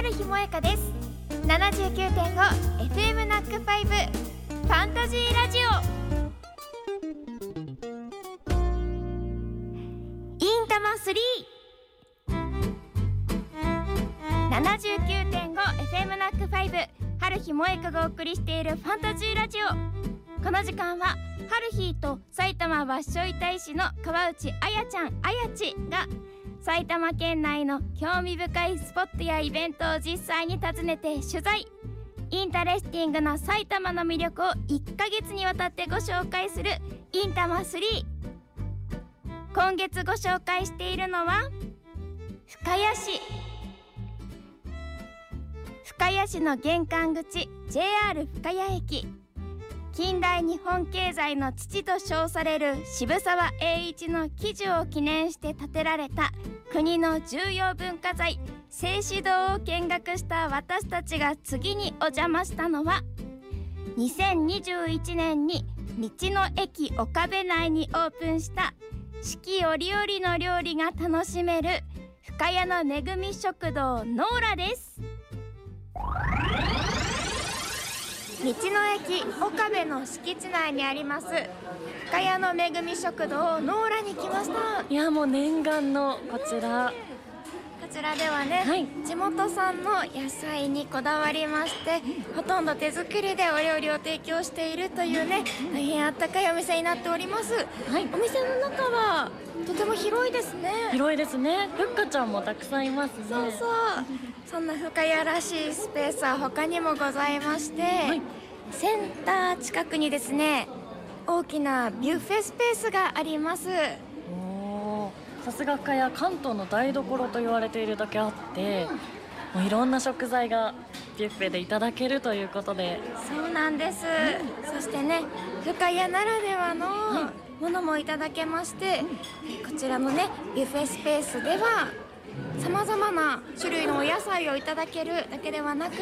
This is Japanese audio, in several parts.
春日萌香です。79.5FM ナックファイブファンタジーラジオ。インタマ 379.5FM ナックファイブ春日萌香がお送りしているファンタジーラジオ。この時間は春日と埼玉わっしょい大使の川内あやちゃんあやちが埼玉県内の興味深いスポットやイベントを実際に訪ねて取材。 interesting な埼玉の魅力を1ヶ月にわたってご紹介するインタマ3今月ご紹介しているのは深谷市。深谷市の玄関口 JR 深谷駅。近代日本経済の父と称される渋沢栄一の記事を記念して建てられた国の重要文化財静止堂を見学した私たちが次にお邪魔したのは2021年に道の駅岡部内にオープンした四季折々の料理が楽しめる深谷の恵み食堂ノーラです。道の駅岡部の敷地内にあります。深谷の恵み食堂ノーラに来ました。いやもう念願のこちら。こちらではね、はい。地元産の野菜にこだわりましてほとんど手作りでお料理を提供しているというね大変あったかいお店になっております。はい。お店の中はとても広いですね。広いですね。ふっかちゃんもたくさんいますね。そうそうそんな深谷らしいスペースは他にもございまして、い。センター近くにですね大きなビュッフェスペースがあります。さすが深谷関東の台所と言われているだけあって、もういろんな食材がビュッフェでいただけるということで。そうなんです、そしてね深谷ならではのものもいただけまして、こちらのねビュッフェスペースではさまざまな種類のお野菜をいただけるだけではなく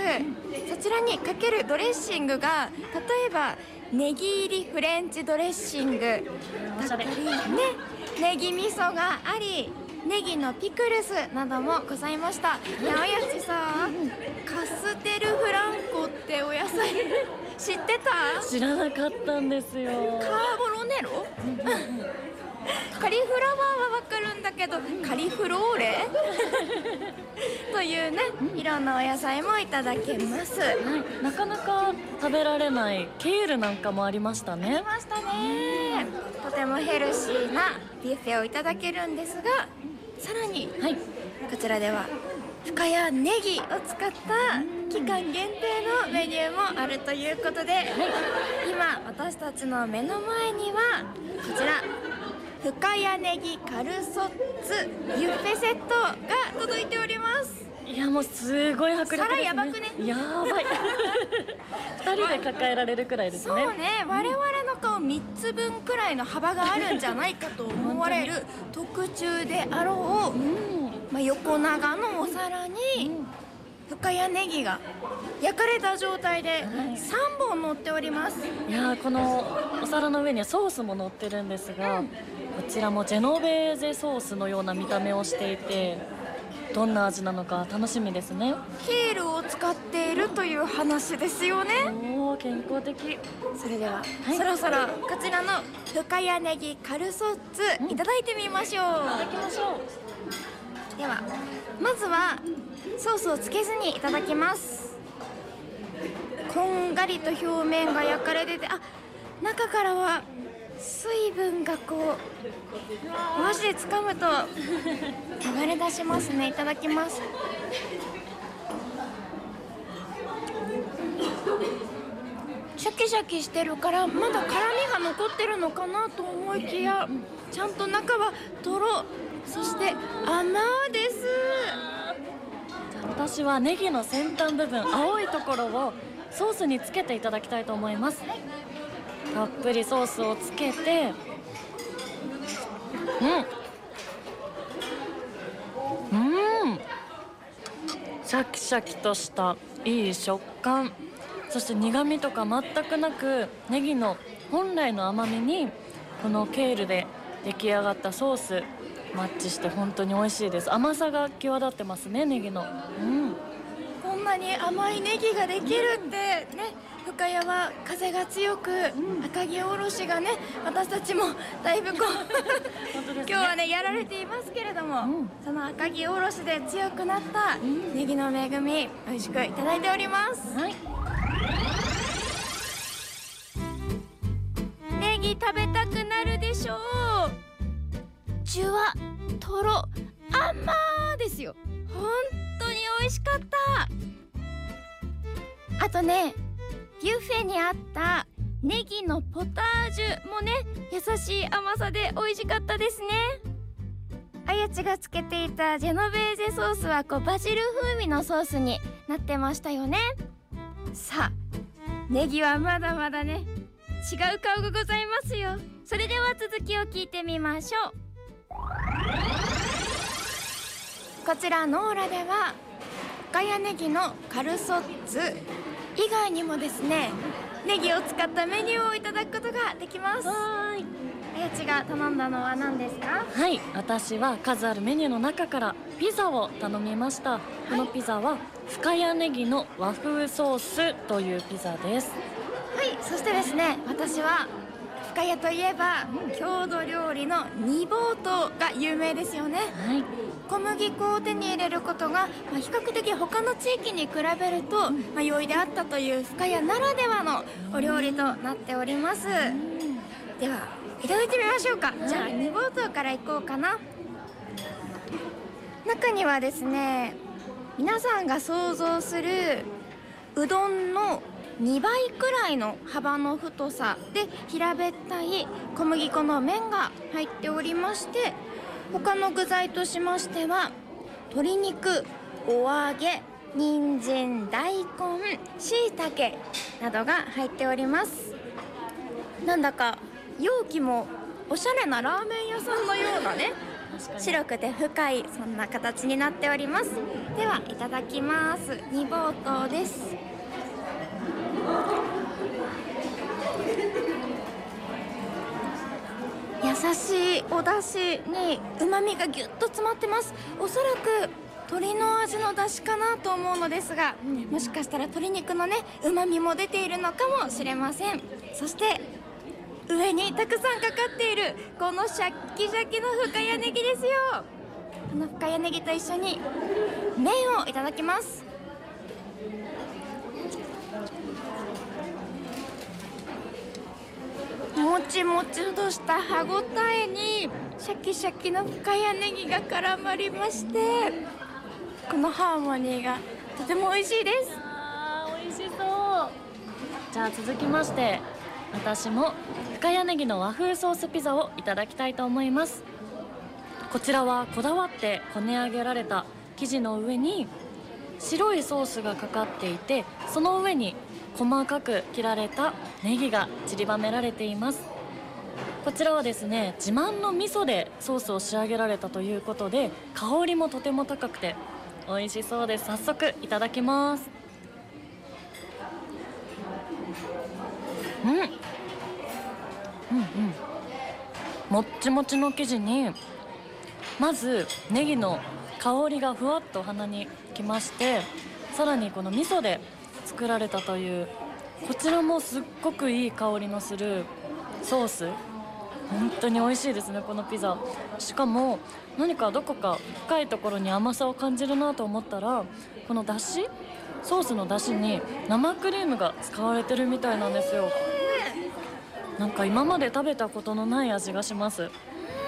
そちらにかけるドレッシングが例えばネギ入りフレンチドレッシングだったりねネギ味噌がありネギのピクルスなどもございました。いやおやちさカステルフランコってお野菜知ってた？知らなかったんですよ。カーボロネロ？カリフラワーはわかるんだけどカリフローレ？というねいろんなお野菜もいただけます。はい、なかなか食べられないケールなんかもありましたありねましたね。とてもヘルシーなビュッフェをいただけるんですがさらにはい。こちらでは深谷ネギを使った期間限定のメニューもあるということで、今私たちの目の前にはこちら深谷ネギカルソッツビュッフェセットが届いております。いやもうすごい迫力ですね。皿やばくね？やばい。二人で抱えられるくらいですね。そうね。我々の顔3つ分くらいの幅があるんじゃないかと思われる特注であろう、うん。まあ、横長のお皿に深谷ネギが焼かれた状態で3本乗っております。いやーこのお皿の上にはソースも乗ってるんですが、こちらもジェノベーゼソースのような見た目をしていてどんな味なのか楽しみですね。ケールを使っているという話ですよね。おお健康的。それでは、はい。そろそろこちらの深谷ネギカルソッツいただいてみましょう、いただきましょう。ではまずはソースをつけずにいただきます。こんがりと表面が焼かれててあ中からは水分がこう箸で掴むと流れ出しますね。いただきます。シャキシャキしてるからまだ辛みが残ってるのかなと思いきやちゃんと中はとろそして甘です。じゃ私はネギの先端部分青いところをソースにつけていただきたいと思います。たっぷりソースをつけてうん。うん。シャキシャキとしたいい食感。そして苦味とか全くなくネギの本来の甘みにこのケールで出来上がったソースマッチして本当に美味しいです。甘さが際立ってますねネギの。うん。んなに甘いネギができるってね。深谷は風が強く、赤城おろしがね私たちもだいぶこうね。今日はねやられていますけれども、うん。その赤城おろしで強くなったネギの恵み美味しくいただいております。はい。ネギ食べたくなるでしょう。ジュワとろ甘ですよ。本当に美味しかった。あとねビュッフェにあったネギのポタージュもね優しい甘さで美味しかったですね。あやちがつけていたジェノベーゼソースはこうバジル風味のソースになってましたよね。さあネギはまだまだね違う顔がございますよ。それでは続きを聞いてみましょう。こちらノーラでは深谷ネギのカルソッツ以外にもですねネギを使ったメニューをいただくことができます。はーい。あやちが頼んだのは何ですか？はい。私は数あるメニューの中からピザを頼みました。このピザは深谷ネギの和風ソースというピザです。はい。そしてですね私は深谷といえば郷土料理の煮ぼうとうが有名ですよね。はい小麦粉を手に入れることが、まあ、比較的他の地域に比べると、まあ、容易であったという深谷ならではのお料理となっております。ではいただいてみましょうか。じゃあ煮ぼうとうからいこうかな。中にはですね皆さんが想像するうどんの2倍くらいの幅の太さで平べったい小麦粉の麺が入っておりまして他の具材としましては鶏肉お揚げ人参大根しいたけなどが入っております。なんだか容器もおしゃれなラーメン屋さんのようなね。白くて深いそんな形になっております。ではいただきます。煮ぼうとうです優しいお出汁に旨味がぎゅっと詰まってます。おそらく鶏の味の出汁かなと思うのですがもしかしたら鶏肉のね旨味も出ているのかもしれません。そして上にたくさんかかっているこのシャッキシャキの深谷ネギですよ。この深谷ネギと一緒に麺をいただきます。もちもちとした歯ごたえにシャキシャキの深谷ネギが絡まりましてこのハーモニーがとても美味しいです。あ美味しそう。じゃあ続きまして私も深谷ネギの和風ソースピザをいただきたいと思います。こちらはこだわってこね上げられた生地の上に白いソースがかかっていてその上に細かく切られたネギが散りばめられています。こちらはですね自慢の味噌でソースを仕上げられたということで香りもとても高くて美味しそうです。早速いただきます。うん。うんうん。もっちもちの生地にまずネギの香りがふわっと鼻にきましてさらにこの味噌で作られたというこちらもすっごくいい香りのするソース。本当に美味しいですねこのピザ。しかも何かどこか深いところに甘さを感じるなと思ったらこのだしソースのだしに生クリームが使われてるみたいなんですよ。なんか今まで食べたことのない味がします。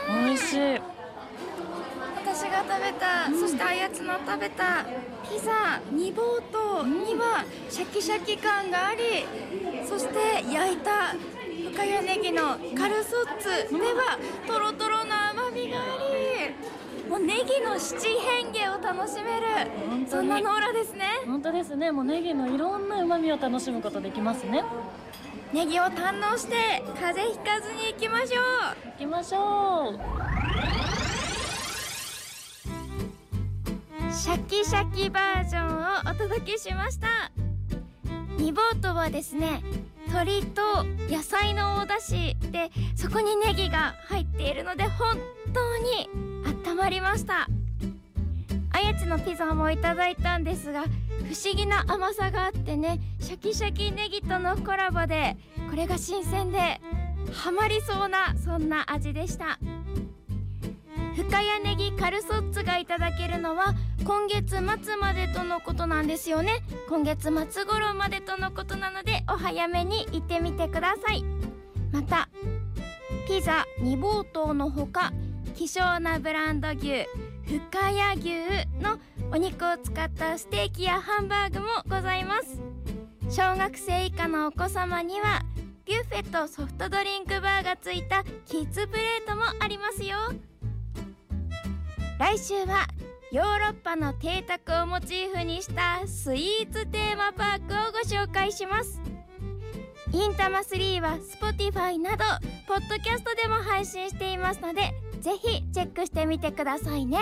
美味しい。が食べた、そしてあやつの食べた。ピザ。煮ぼうとうにはシャキシャキ感がありそして焼いた。深谷ネギのカルソッツではトロトロな甘みがあり。もうネギの七変化を楽しめる。そんなノーラですね。本当ですね。もうネギのいろんな旨味を楽しむことできますね。ネギを堪能して風邪ひかずに行きましょう。行きましょうシャキシャキバージョンをお届けしました。煮ぼうとはですね鶏と野菜のお出汁でそこにネギが入っているので本当に温まりました。あやちのピザもいただいたんですが不思議な甘さがあってねシャキシャキネギとのコラボでこれが新鮮でハマりそうなそんな味でした。深谷ネギカルソッツがいただけるのは今月末までとのことなんですよね。今月末頃までとのことなのでお早めに行ってみてください。またピザ2号棟のほか希少なブランド牛深谷牛のお肉を使ったステーキやハンバーグもございます。小学生以下のお子様にはビュッフェとソフトドリンクバーがついたキッズプレートもありますよ。来週はヨーロッパの邸宅をモチーフにしたスイーツテーマパークをご紹介しますインタマ3は Spotify などポッドキャストでも配信していますのでぜひチェックしてみてくださいね。